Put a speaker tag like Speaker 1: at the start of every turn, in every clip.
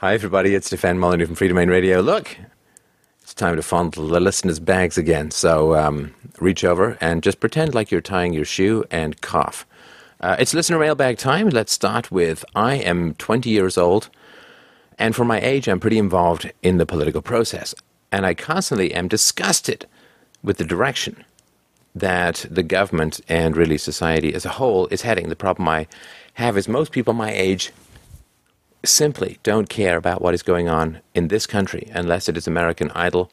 Speaker 1: Hi, everybody. It's Stefan Molyneux from Freedomain Radio. Look, it's time to fondle the listeners' bags again. So um, reach over and just pretend like you're tying your shoe and cough. Uh, it's listener mailbag time. Let's start with I am 20 years old, and for my age, I'm pretty involved in the political process. And I constantly am disgusted with the direction that the government and really society as a whole is heading. The problem I have is most people my age simply don't care about what is going on in this country unless it is American Idol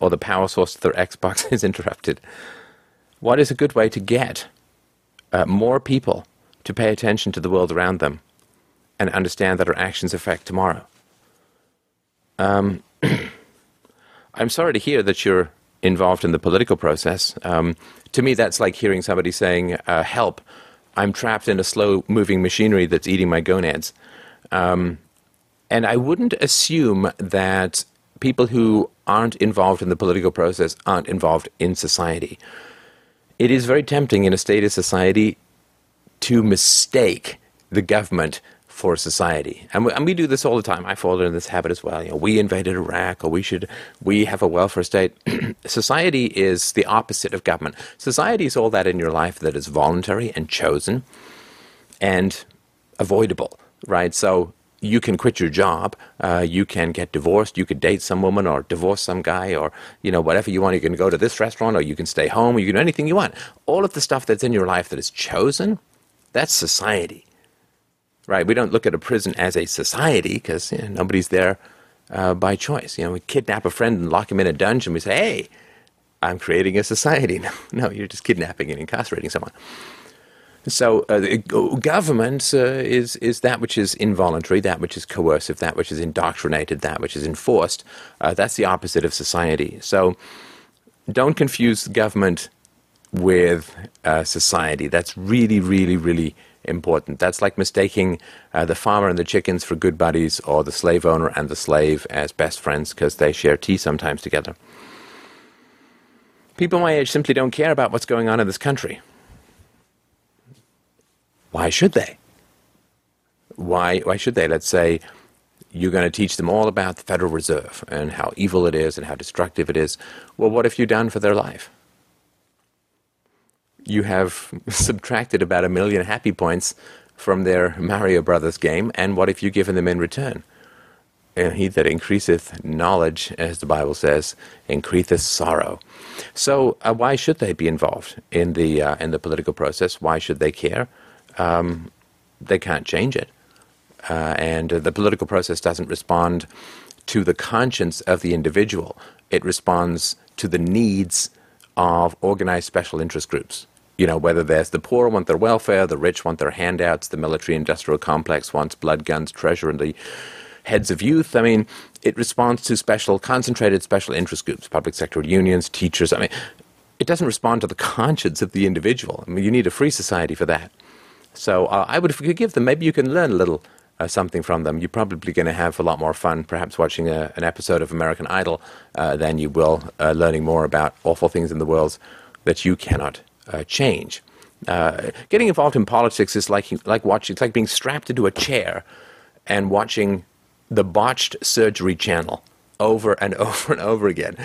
Speaker 1: or the power source to their Xbox is interrupted. What is a good way to get uh, more people to pay attention to the world around them and understand that our actions affect tomorrow? Um, I'm sorry to hear that you're involved in the political process. Um, to me, that's like hearing somebody saying, uh, Help, I'm trapped in a slow moving machinery that's eating my gonads. Um, and I wouldn't assume that people who aren't involved in the political process aren't involved in society. It is very tempting in a state of society to mistake the government for society. And we, and we, do this all the time. I fall into this habit as well. You know, we invaded Iraq, or we should, we have a welfare state. society is the opposite of government. Society is all that in your life that is voluntary and chosen and avoidable right? So you can quit your job, uh, you can get divorced, you could date some woman or divorce some guy or, you know, whatever you want. You can go to this restaurant or you can stay home or you can do anything you want. All of the stuff that's in your life that is chosen, that's society, right? We don't look at a prison as a society because you know, nobody's there uh, by choice. You know, we kidnap a friend and lock him in a dungeon. We say, hey, I'm creating a society. No, no, you're just kidnapping and incarcerating someone. So uh, government uh, is is that which is involuntary, that which is coercive, that which is indoctrinated, that which is enforced. Uh, that's the opposite of society. So don't confuse government with uh, society. That's really, really, really important. That's like mistaking uh, the farmer and the chickens for good buddies, or the slave owner and the slave as best friends because they share tea sometimes together. People my age simply don't care about what's going on in this country. Why should they? Why, why should they? Let's say you're going to teach them all about the Federal Reserve and how evil it is and how destructive it is. Well, what have you done for their life? You have subtracted about a million happy points from their Mario Brothers game, and what have you given them in return? And he that increaseth knowledge, as the Bible says, increaseth sorrow. So, uh, why should they be involved in the uh, in the political process? Why should they care? Um, they can't change it. Uh, and uh, the political process doesn't respond to the conscience of the individual, it responds to the needs of organized special interest groups. You know, whether there's the poor want their welfare, the rich want their handouts, the military industrial complex wants blood, guns, treasure, and the heads of youth. I mean, it responds to special, concentrated special interest groups, public sector unions, teachers. I mean, it doesn't respond to the conscience of the individual. I mean, you need a free society for that. So uh, I would forgive them. Maybe you can learn a little uh, something from them. You're probably going to have a lot more fun, perhaps watching a, an episode of American Idol, uh, than you will uh, learning more about awful things in the world that you cannot uh, change. Uh, getting involved in politics is like like watching. It's like being strapped into a chair and watching the botched surgery channel over and over and over again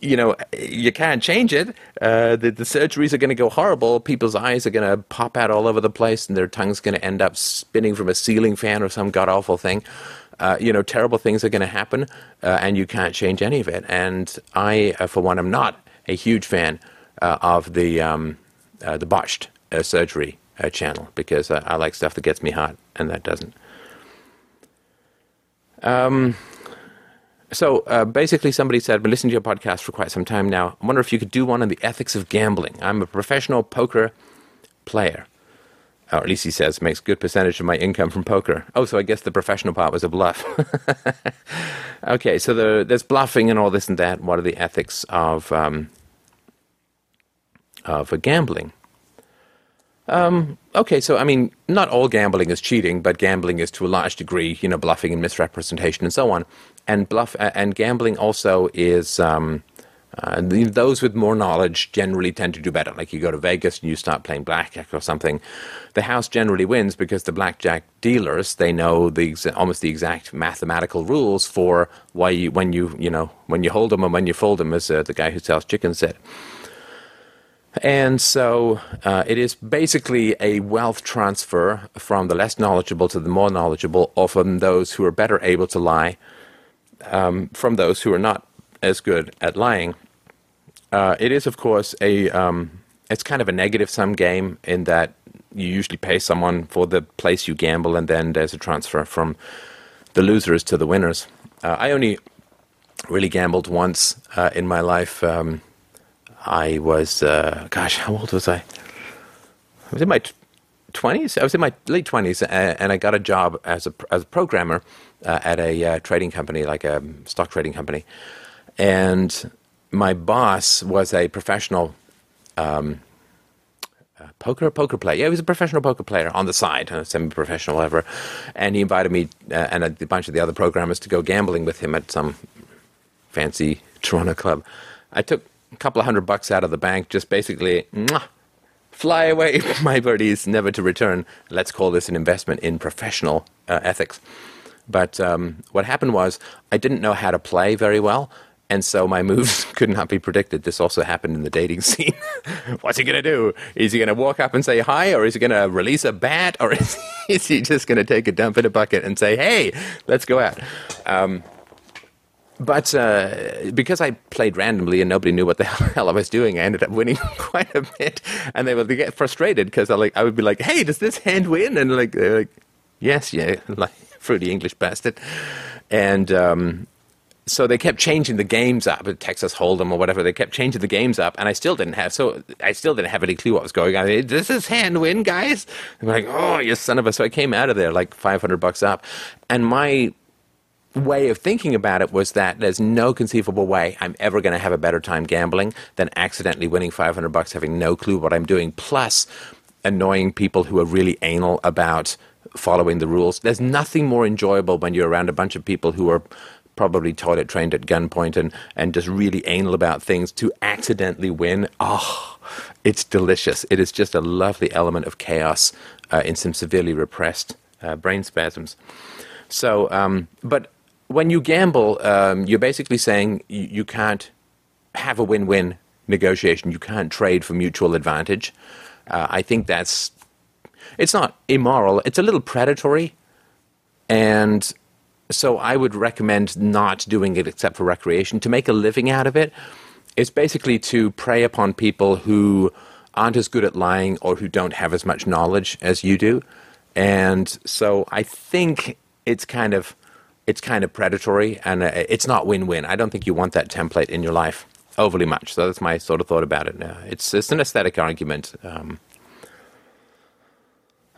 Speaker 1: you know, you can't change it. Uh, the, the surgeries are going to go horrible. People's eyes are going to pop out all over the place, and their tongue's going to end up spinning from a ceiling fan or some god awful thing. Uh, you know, terrible things are going to happen, uh, and you can't change any of it. And I, uh, for one, am not a huge fan uh, of the um, uh, the botched surgery channel because I like stuff that gets me hot, and that doesn't. Um, so uh, basically, somebody said, I've been listening to your podcast for quite some time now. I wonder if you could do one on the ethics of gambling. I'm a professional poker player. Or at least he says, makes good percentage of my income from poker. Oh, so I guess the professional part was a bluff. okay, so the, there's bluffing and all this and that. What are the ethics of, um, of gambling? Um, okay, so I mean, not all gambling is cheating, but gambling is to a large degree, you know, bluffing and misrepresentation and so on and bluff and gambling also is um, Uh, those with more knowledge generally tend to do better. Like you go to Vegas and you start playing blackjack or something, the house generally wins because the blackjack dealers they know the exa- almost the exact mathematical rules for why you when you you know when you hold them and when you fold them, as uh, the guy who sells chicken said. And so uh, it is basically a wealth transfer from the less knowledgeable to the more knowledgeable, often those who are better able to lie um, from those who are not as good at lying. Uh, it is, of course, a um, it's kind of a negative sum game in that you usually pay someone for the place you gamble, and then there's a transfer from the losers to the winners. Uh, I only really gambled once uh, in my life. Um, I was, uh, gosh, how old was I? I was in my twenties. I was in my late twenties, and I got a job as a as a programmer uh, at a uh, trading company, like a stock trading company. And my boss was a professional um, uh, poker poker player. Yeah, he was a professional poker player on the side, uh, semi-professional, whatever. And he invited me uh, and a bunch of the other programmers to go gambling with him at some fancy Toronto club. I took a couple of hundred bucks out of the bank, just basically. Mwah, fly away, my birdies, never to return. Let's call this an investment in professional uh, ethics. But um, what happened was I didn't know how to play very well, and so my moves could not be predicted. This also happened in the dating scene. What's he going to do? Is he going to walk up and say hi, or is he going to release a bat, or is, is he just going to take a dump in a bucket and say, hey, let's go out? Um, but uh, because I played randomly and nobody knew what the hell I was doing, I ended up winning quite a bit. And they would get frustrated because I like I would be like, "Hey, does this hand win?" And like, like "Yes, yeah," like fruity English bastard. And um, so they kept changing the games up at Texas Hold'em or whatever. They kept changing the games up, and I still didn't have. So I still didn't have any clue what was going on. This is hand win, guys? I'm like, "Oh, you son of a!" So I came out of there like 500 bucks up, and my way of thinking about it was that there's no conceivable way I'm ever going to have a better time gambling than accidentally winning 500 bucks having no clue what I'm doing plus annoying people who are really anal about following the rules there's nothing more enjoyable when you're around a bunch of people who are probably toilet trained at gunpoint and, and just really anal about things to accidentally win oh it's delicious it is just a lovely element of chaos uh, in some severely repressed uh, brain spasms so um, but when you gamble, um, you're basically saying you, you, can't have a win-win negotiation. You can't trade for mutual advantage. Uh, I think that's it's not immoral. It's a little predatory, and so I would recommend not doing it except for recreation. To make a living out of it, it's basically to prey upon people who aren't as good at lying or who don't have as much knowledge as you do. And so I think it's kind of it's kind of predatory and uh, it's not win-win. I don't think you want that template in your life overly much. So that's my sort of thought about it. Uh, it's it's an aesthetic argument. Um,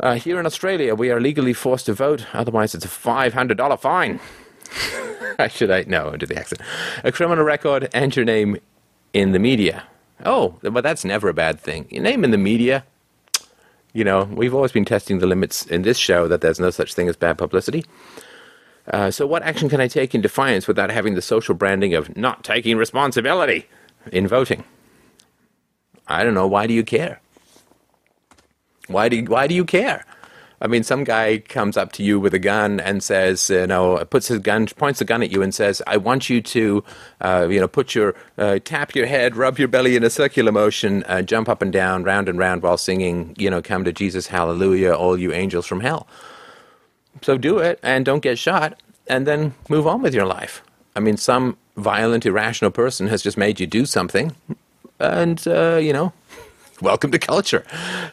Speaker 1: uh, here in Australia, we are legally forced to vote. Otherwise, it's a five hundred dollar fine. I should I no do the accent. A criminal record and your name in the media. Oh, but that's never a bad thing. Your name in the media. You know, we've always been testing the limits in this show that there's no such thing as bad publicity. Uh, so, what action can I take in defiance without having the social branding of not taking responsibility in voting? I don't know. Why do you care? Why do you, why do you care? I mean, some guy comes up to you with a gun and says, you know, puts his gun, points a gun at you and says, "I want you to, uh, you know, put your uh, tap your head, rub your belly in a circular motion, uh, jump up and down, round and round while singing, you know, come to Jesus, hallelujah, all you angels from hell." So do it and don't get shot, and then move on with your life. I mean, some violent, irrational person has just made you do something, and uh, you know, welcome to culture.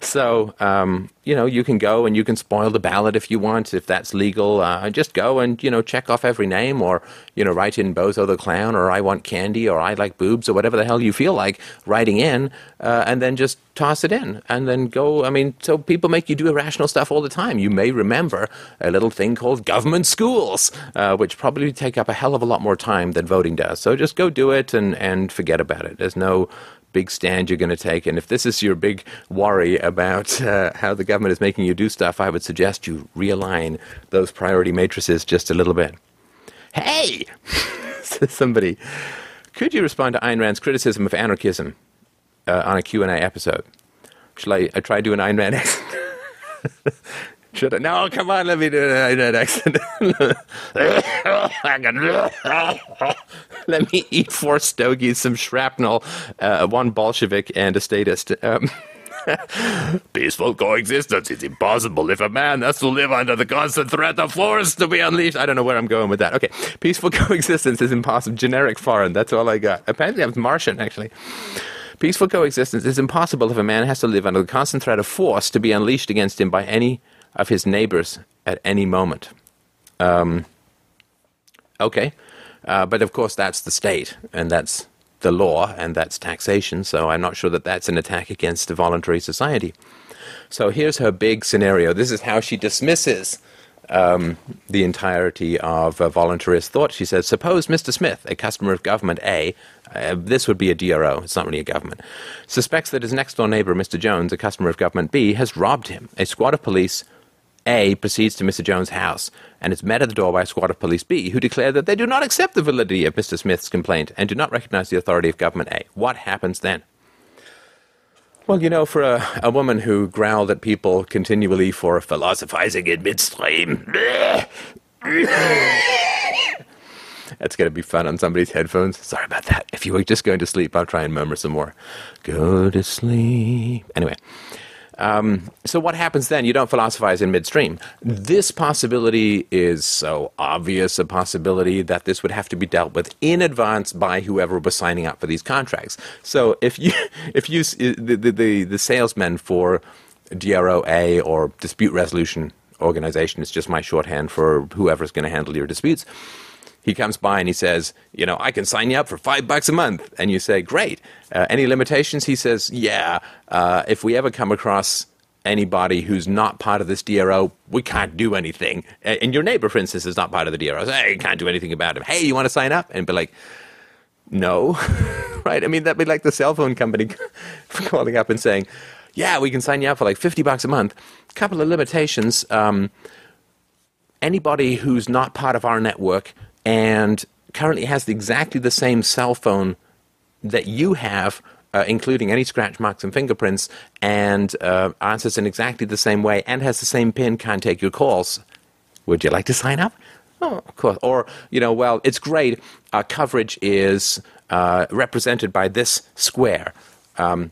Speaker 1: So, um, you know, you can go and you can spoil the ballot if you want, if that's legal. Uh, just go and, you know, check off every name or, you know, write in Bozo the Clown or I want candy or I like boobs or whatever the hell you feel like writing in uh, and then just toss it in and then go. I mean, so people make you do irrational stuff all the time. You may remember a little thing called government schools, uh, which probably take up a hell of a lot more time than voting does. So just go do it and, and forget about it. There's no big stand you're going to take. And if this is your big worry about uh, how the government is making you do stuff, I would suggest you realign those priority matrices just a little bit. Hey, says somebody. Could you respond to Ayn Rand's criticism of anarchism uh, on a Q&A episode? Shall I, I try to do an Ayn Rand? Should I? No, come on, let me do Rand accent. let me eat four stogies, some shrapnel, uh, one Bolshevik, and a statist. Um, Peaceful coexistence is impossible if a man has to live under the constant threat of force to be unleashed. I don't know where I'm going with that. Okay, peaceful coexistence is impossible. Generic foreign. That's all I got. Apparently, I'm Martian, actually. Peaceful coexistence is impossible if a man has to live under the constant threat of force to be unleashed against him by any of his neighbors at any moment. Um, okay, uh, but of course, that's the state, and that's the law, and that's taxation, so I'm not sure that that's an attack against a voluntary society. So here's her big scenario. This is how she dismisses um, the entirety of uh, voluntarist thought. She says, Suppose Mr. Smith, a customer of government A, uh, this would be a DRO, it's not really a government, suspects that his next door neighbor, Mr. Jones, a customer of government B, has robbed him. A squad of police A proceeds to Mr. Jones' house and is met at the door by a squad of police B, who declare that they do not accept the validity of Mr. Smith's complaint and do not recognize the authority of government A. What happens then? Well, you know, for a, a woman who growled at people continually for philosophizing in midstream, that's going to be fun on somebody's headphones. Sorry about that. If you were just going to sleep, I'll try and murmur some more. Go to sleep. Anyway, um, so what happens then? You don't philosophize in midstream. This possibility is so obvious a possibility that this would have to be dealt with in advance by whoever was signing up for these contracts. So if you if you the the, the, salesman for DROA or dispute resolution organization is just my shorthand for whoever's going to handle your disputes he comes by and he says, you know, I can sign you up for five bucks a month. And you say, great. Uh, any limitations? He says, yeah. Uh, if we ever come across anybody who's not part of this DRO, we can't do anything. And your neighbor, for instance, is not part of the DRO. So, hey, you can't do anything about him. Hey, you want to sign up? And be like, no. right? I mean, that'd be like the cell phone company calling up and saying, yeah, we can sign you up for like 50 bucks a month. A Couple of limitations. Um, anybody who's not part of our network and currently has exactly the same cell phone that you have, uh, including any scratch marks and fingerprints, and uh, answers in exactly the same way, and has the same PIN, can't take your calls. Would you like to sign up? Oh, of course. Or, you know, well, it's great. Our coverage is uh, represented by this square. Um,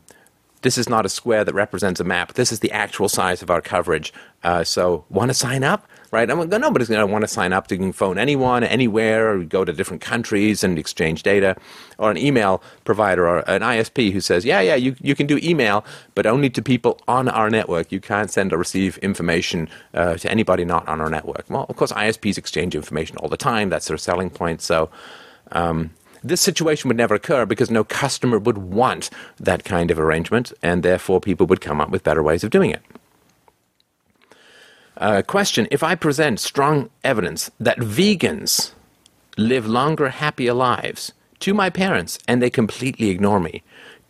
Speaker 1: this is not a square that represents a map. This is the actual size of our coverage. Uh, so, want to sign up? Right? I nobody's going to want to sign up to phone anyone, anywhere, or go to different countries and exchange data, or an email provider or an ISP who says, yeah, yeah, you, you can do email, but only to people on our network. You can't send or receive information uh, to anybody not on our network. Well, of course, ISPs exchange information all the time. That's their selling point. So, um, this situation would never occur because no customer would want that kind of arrangement, and therefore people would come up with better ways of doing it. Uh, question If I present strong evidence that vegans live longer, happier lives to my parents and they completely ignore me,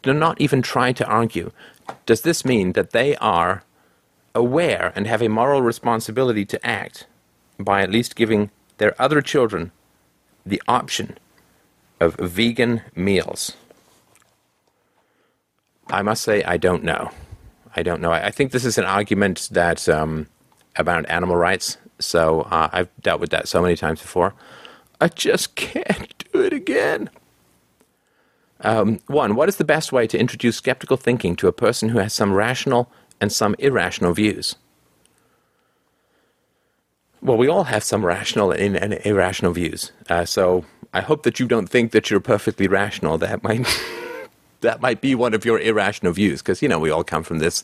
Speaker 1: do not even try to argue, does this mean that they are aware and have a moral responsibility to act by at least giving their other children the option of vegan meals? I must say, I don't know. I don't know. I, think this is an argument that. Um, about animal rights. So uh, I've dealt with that so many times before. I just can't do it again. Um, one, what is the best way to introduce skeptical thinking to a person who has some rational and some irrational views? Well, we all have some rational and, and irrational views. Uh, so I hope that you don't think that you're perfectly rational. That might that might be one of your irrational views because you know we all come from this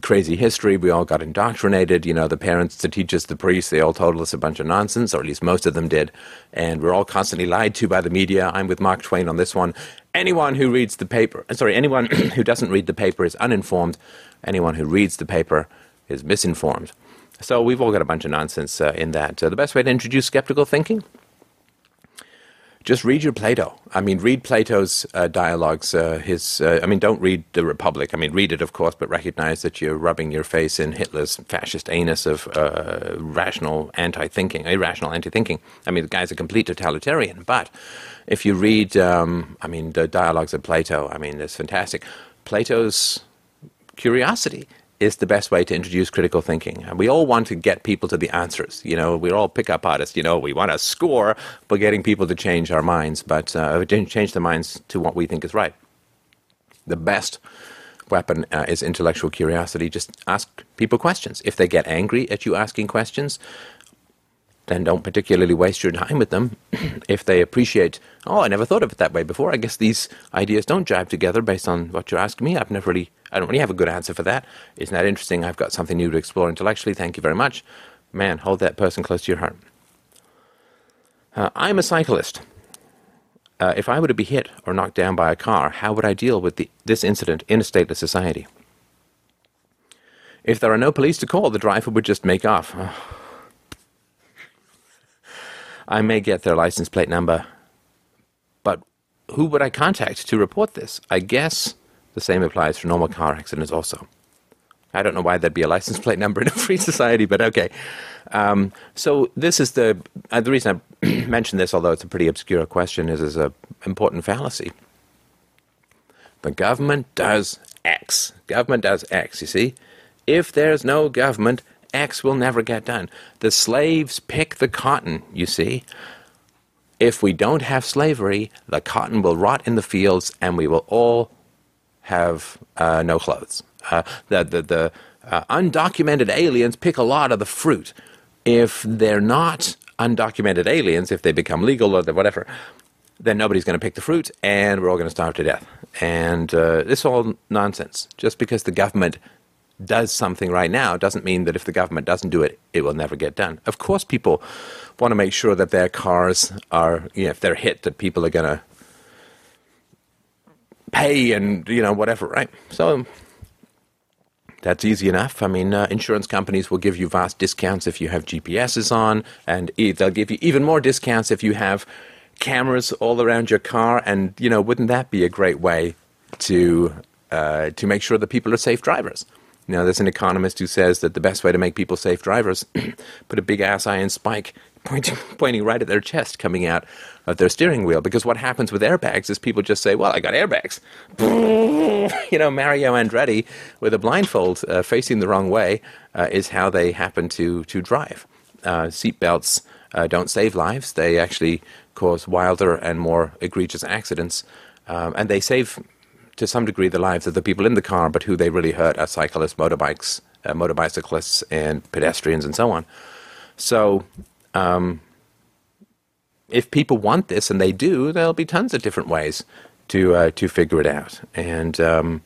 Speaker 1: crazy history. We all got indoctrinated. You know the parents the teachers the priests they all told us a bunch of nonsense or at least most of them did. And we're all constantly lied to by the media. I'm with mark twain on this one. Anyone who reads the paper uh, sorry anyone who doesn't read the paper is uninformed. Anyone who reads the paper is misinformed. So we've all got a bunch of nonsense uh, in that. Uh, the best way to introduce skeptical thinking just read your Plato. I mean, read Plato's uh, dialogues. Uh, his, uh, I mean, don't read the Republic. I mean, read it, of course, but recognize that you're rubbing your face in Hitler's fascist anus of uh, rational anti-thinking, irrational anti-thinking. I mean, the guy's a complete totalitarian. But if you read, um, I mean, the dialogues of Plato, I mean, it's fantastic. Plato's curiosity is the best way to introduce critical thinking. And we all want to get people to the answers. You know, we're all pickup artists. You know, we want to score by getting people to change our minds, but uh, change their minds to what we think is right. The best weapon uh, is intellectual curiosity. Just ask people questions. If they get angry at you asking questions, then don't particularly waste your time with them. if they appreciate, oh, I never thought of it that way before. I guess these ideas don't jive together based on what you're asking me. I've never really I don't really have a good answer for that. Isn't that interesting? I've got something new to explore intellectually. Thank you very much. Man, hold that person close to your heart. Uh, I'm a cyclist. Uh, if I were to be hit or knocked down by a car, how would I deal with the, this incident in a stateless society? If there are no police to call, the driver would just make off. I may get their license plate number, but who would I contact to report this? I guess the same applies for normal car accidents also. I don't know why there'd be a license plate number in a free society, but okay. Um, so this is the uh, the reason I mentioned this, although it's a pretty obscure question, is is a important fallacy. The government does X. Government does X. You see, if there's no government, X will never get done. The slaves pick the cotton. You see. If we don't have slavery, the cotton will rot in the fields, and we will all have uh, no clothes. Uh, the the, the uh, undocumented aliens pick a lot of the fruit. If they're not undocumented aliens, if they become legal or whatever, then nobody's going to pick the fruit, and we're all going to starve to death. And uh, this is all nonsense. Just because the government does something right now doesn't mean that if the government doesn't do it, it will never get done. Of course, people want to make sure that their cars are, you know, if they're hit, that people are going to pay and you know whatever, right? So that's easy enough. I mean, uh, insurance companies will give you vast discounts if you have GPSs on, and they'll give you even more discounts if you have cameras all around your car. And you know, wouldn't that be a great way to uh, to make sure that people are safe drivers? You know, there's an economist who says that the best way to make people safe drivers put a big ass iron spike pointing pointing right at their chest coming out of their steering wheel. Because what happens with airbags is people just say, "Well, I got airbags." you know, Mario Andretti with a blindfold uh, facing the wrong way uh, is how they happen to to drive. Uh, seatbelts uh, don't save lives; they actually cause wilder and more egregious accidents, um, and they save to some degree the lives of the people in the car, but who they really hurt are cyclists, motorbikes, uh, motorbicyclists, and pedestrians, and so on. So um, if people want this, and they do, there'll be tons of different ways to uh, to figure it out. And um,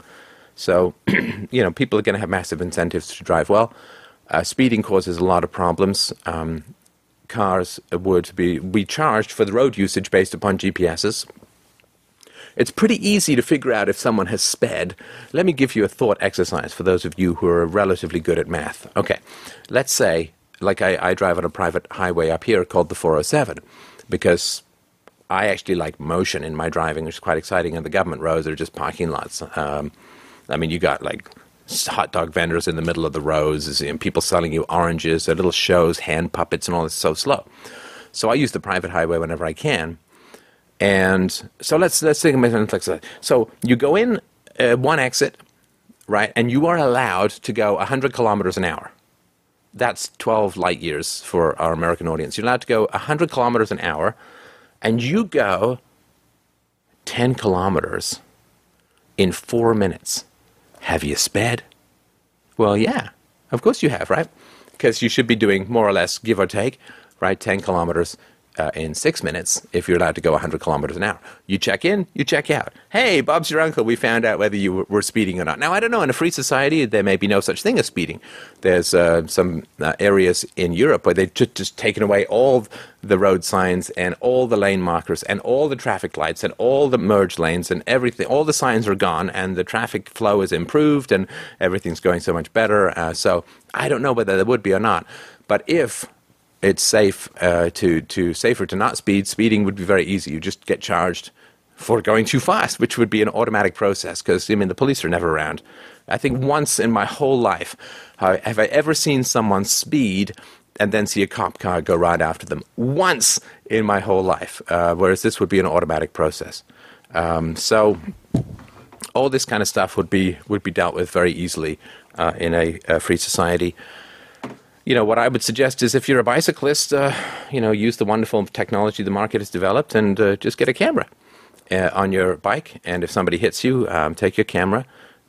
Speaker 1: so, you know, people are going to have massive incentives to drive well. Uh, speeding causes a lot of problems. Um, cars would be be charged for the road usage based upon GPSs. It's pretty easy to figure out if someone has sped. Let me give you a thought exercise for those of you who are relatively good at math. Okay, let's say, like I, I drive on a private highway up here called the 407 because I actually like motion in my driving, which is quite exciting. And the government roads are just parking lots. Um, I mean, you got like hot dog vendors in the middle of the roads, and people selling you oranges, little shows, hand puppets, and all this. So slow. So I use the private highway whenever I can. And so let's let's think of it So you go in uh, one exit, right, and you are allowed to go 100 kilometers an hour that's 12 light years for our American audience. You're allowed to go 100 kilometers an hour, and you go 10 kilometers in four minutes. Have you sped? Well, yeah, of course you have, right? Because you should be doing more or less, give or take, right, 10 kilometers uh, in six minutes if you're allowed to go 100 kilometers an hour. You check in, you check out. Hey, Bob's your uncle. We found out whether you were speeding or not. Now, I don't know. In a free society, there may be no such thing as speeding. There's uh, some uh, areas in Europe where they've just, just taken away all the road signs and all the lane markers and all the traffic lights and all the merge lanes and everything. All the signs are gone and the traffic flow is improved and everything's going so much better. Uh, so I don't know whether there would be or not. But if it's safe uh, to to safer to not speed. Speeding would be very easy. You just get charged for going too fast, which would be an automatic process because I mean the police are never around. I think once in my whole life have I ever seen someone speed and then see a cop car go right after them. Once in my whole life, uh, whereas this would be an automatic process. Um, so all this kind of stuff would be would be dealt with very easily uh, in a, a, free society. You know what I would suggest is if you're a bicyclist, uh, you know use the wonderful technology the market has developed and uh, just get a camera uh, on your bike. And if somebody hits you, um, take your camera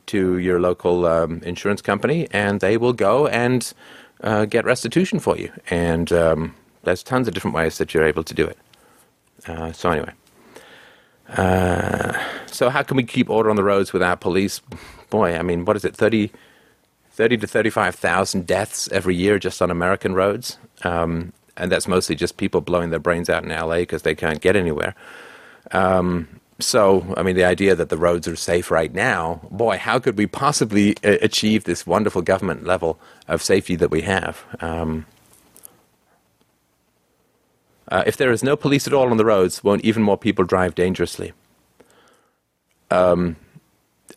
Speaker 1: to your local um, insurance company, and they will go and uh, get restitution for you. And um, there's tons of different ways that you're able to do it. Uh, so anyway. Uh, so how can we keep order on the roads without police? Boy, I mean, what is it, 30, 30 to 35,000 deaths every year just on American roads? Um, and that's mostly just people blowing their brains out in LA because they can't get anywhere. Um, so, I mean, the idea that the roads are safe right now, boy, how could we possibly uh, achieve this wonderful government level of safety that we have? Um, uh, if there is no police at all on the roads, won't even more people drive dangerously? Um,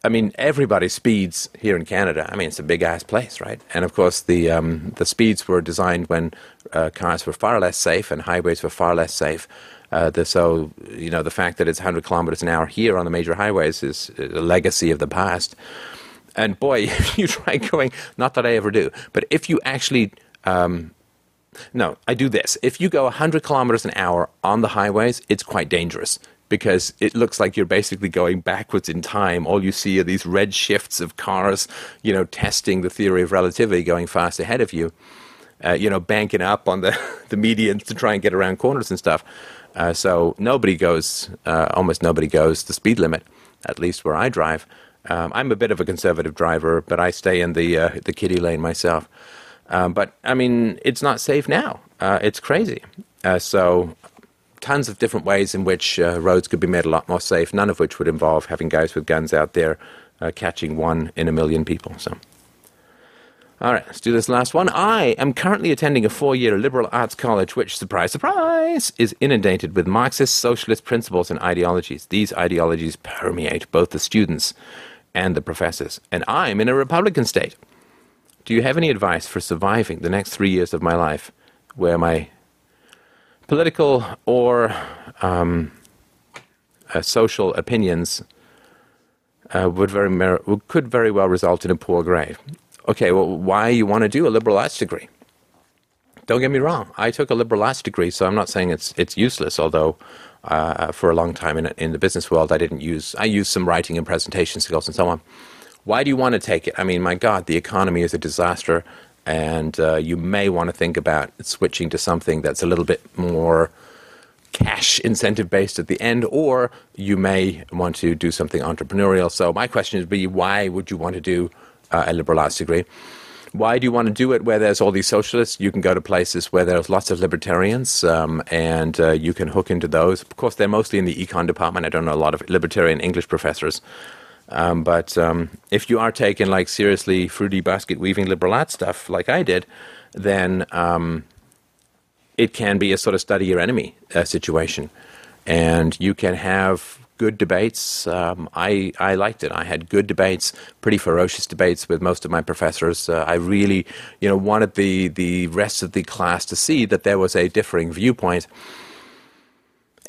Speaker 1: I mean, everybody speeds here in Canada. I mean, it's a big ass place, right? And of course, the um, the speeds were designed when uh, cars were far less safe and highways were far less safe. Uh, the, so, you know, the fact that it's 100 kilometers an hour here on the major highways is a legacy of the past. And boy, if you try going, not that I ever do, but if you actually um, no, I do this. If you go 100 kilometers an hour on the highways, it's quite dangerous because it looks like you're basically going backwards in time. All you see are these red shifts of cars, you know, testing the theory of relativity going fast ahead of you, uh, you know, banking up on the, the medians to try and get around corners and stuff. Uh, so nobody goes, uh, almost nobody goes the speed limit, at least where I drive. Um, I'm a bit of a conservative driver, but I stay in the uh, the kiddie lane myself. Um, but I mean, it's not safe now. Uh, it's crazy. Uh, so, tons of different ways in which uh, roads could be made a lot more safe. None of which would involve having guys with guns out there uh, catching one in a million people. So, all right, let's do this last one. I am currently attending a four-year liberal arts college, which, surprise, surprise, is inundated with Marxist socialist principles and ideologies. These ideologies permeate both the students and the professors. And I'm in a Republican state. Do you have any advice for surviving the next three years of my life where my political or um, uh, social opinions uh, would very mer- could very well result in a poor grade. Okay, well, why you want to do a liberal arts degree? Don't get me wrong. I took a liberal arts degree, so I'm not saying it's it's useless. Although uh, for a long time in in the business world, I didn't use I used some writing and presentation skills and so on. Why do you want to take it? I mean, my God, the economy is a disaster, and uh, you may want to think about switching to something that's a little bit more cash incentive based at the end, or you may want to do something entrepreneurial. So, my question would be why would you want to do uh, a liberal arts degree? Why do you want to do it where there's all these socialists? You can go to places where there's lots of libertarians um, and uh, you can hook into those. Of course, they're mostly in the econ department. I don't know a lot of libertarian English professors. Um, but um, if you are taking like seriously fruity basket weaving liberal arts stuff like I did, then um, it can be a sort of study your enemy uh, situation, and you can have good debates. Um, I I liked it. I had good debates, pretty ferocious debates with most of my professors. Uh, I really, you know, wanted the the rest of the class to see that there was a differing viewpoint,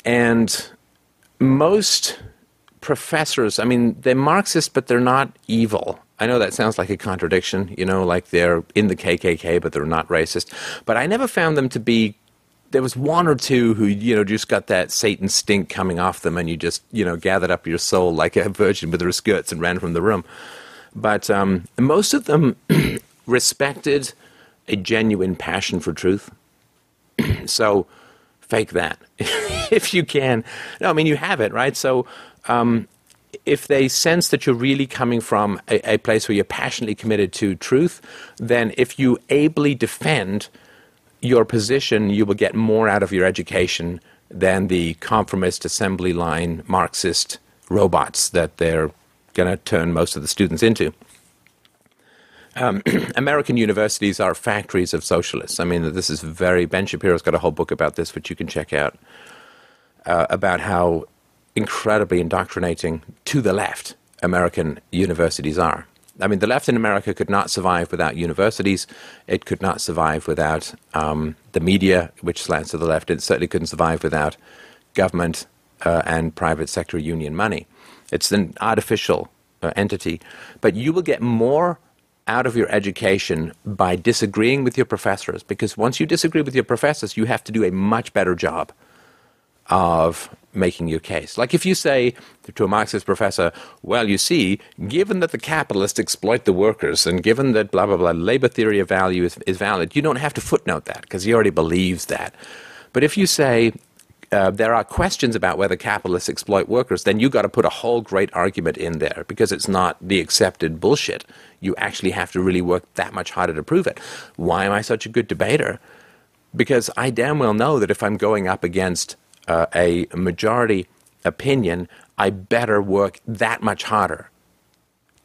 Speaker 1: and most professors, I mean, they're Marxist, but they're not evil. I know that sounds like a contradiction, you know, like they're in the KKK, but they're not racist. But I never found them to be. There was one or two who, you know, just got that Satan stink coming off them, and you just, you know, gathered up your soul like a virgin with her skirts and ran from the room. But um, most of them respected a genuine passion for truth. so fake that if you can. No, I mean, you have it, right? So um, if they sense that you're really coming from a, a, place where you're passionately committed to truth, then if you ably defend your position, you will get more out of your education than the conformist assembly line Marxist robots that they're going to turn most of the students into. Um, American universities are factories of socialists. I mean, this is very. Ben Shapiro's got a whole book about this, which you can check out, uh, about how incredibly indoctrinating to the left American universities are. I mean, the left in America could not survive without universities. It could not survive without um, the media, which slants to the left. It certainly couldn't survive without government uh, and private sector union money. It's an artificial uh, entity. But you will get more out of your education by disagreeing with your professors because once you disagree with your professors, you have to do a much better job of making your case. Like if you say to a Marxist professor, well, you see, given that the capitalists exploit the workers and given that blah, blah, blah, labor theory of value is, is valid, you don't have to footnote that because he already believes that. But if you say, uh, there are questions about whether capitalists exploit workers, then you've got to put a whole great argument in there because it's not the accepted bullshit. You actually have to really work that much harder to prove it. Why am I such a good debater? Because I damn well know that if I'm going up against uh, a majority opinion, I better work that much harder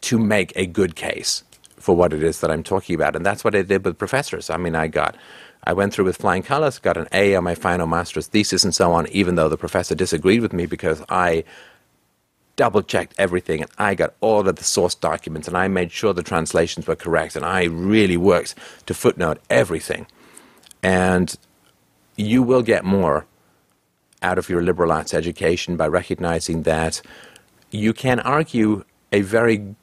Speaker 1: to make a good case for what it is that I'm talking about. And that's what I did with professors. I mean, I got, I went through with flying colors, got an A on my final master's thesis and so on, even though the professor disagreed with me because I double checked everything and I got all of the source documents and I made sure the translations were correct and I really worked to footnote everything. And you will get more out of your liberal arts education by recognizing that you can argue a very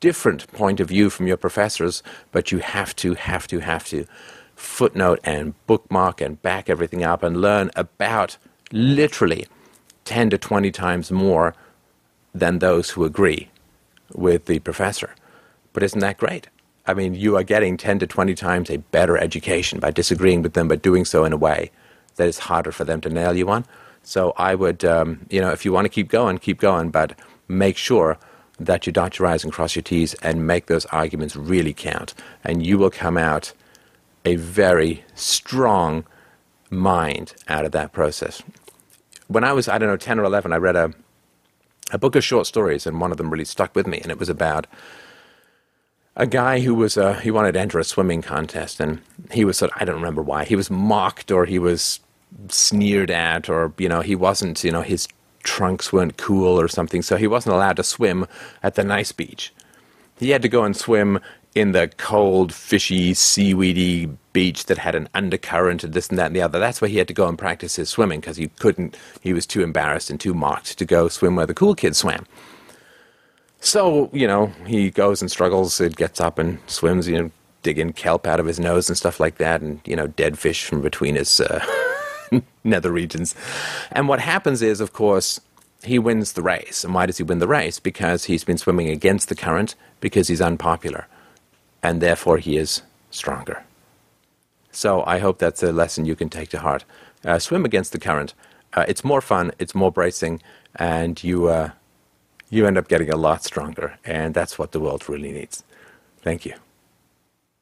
Speaker 1: different point of view from your professors, but you have to, have to, have to footnote and bookmark and back everything up and learn about literally 10 to 20 times more than those who agree with the professor. But isn't that great? I mean, you are getting 10 to 20 times a better education by disagreeing with them, but doing so in a way that is harder for them to nail you on. So I would, um, you know, if you want to keep going, keep going, but make sure that you dot your I's and cross your T's and make those arguments really count. And you will come out a very strong mind out of that process. When I was, I don't know, 10 or 11, I read a, a book of short stories, and one of them really stuck with me, and it was about a guy who was uh, he wanted to enter a swimming contest, and he was sort of, I don't remember why he was mocked or he was sneered at or you know he wasn't you know his trunks weren't cool or something so he wasn't allowed to swim at the nice beach. He had to go and swim in the cold fishy seaweedy beach that had an undercurrent and this and that and the other. That's where he had to go and practice his swimming because he couldn't he was too embarrassed and too mocked to go swim where the cool kids swam. So you know he goes and struggles it gets up and swims you know digging kelp out of his nose and stuff like that and you know dead fish from between his uh, nether regions. And what happens is, of course, he wins the race. And why does he win the race? Because he's been swimming against the current, because he's unpopular, and therefore he is stronger. So I hope that's a lesson you can take to heart. Uh, swim against the current. Uh, it's more fun, it's more bracing, and you, uh, you end up getting a lot stronger. And that's what the world really needs. Thank you.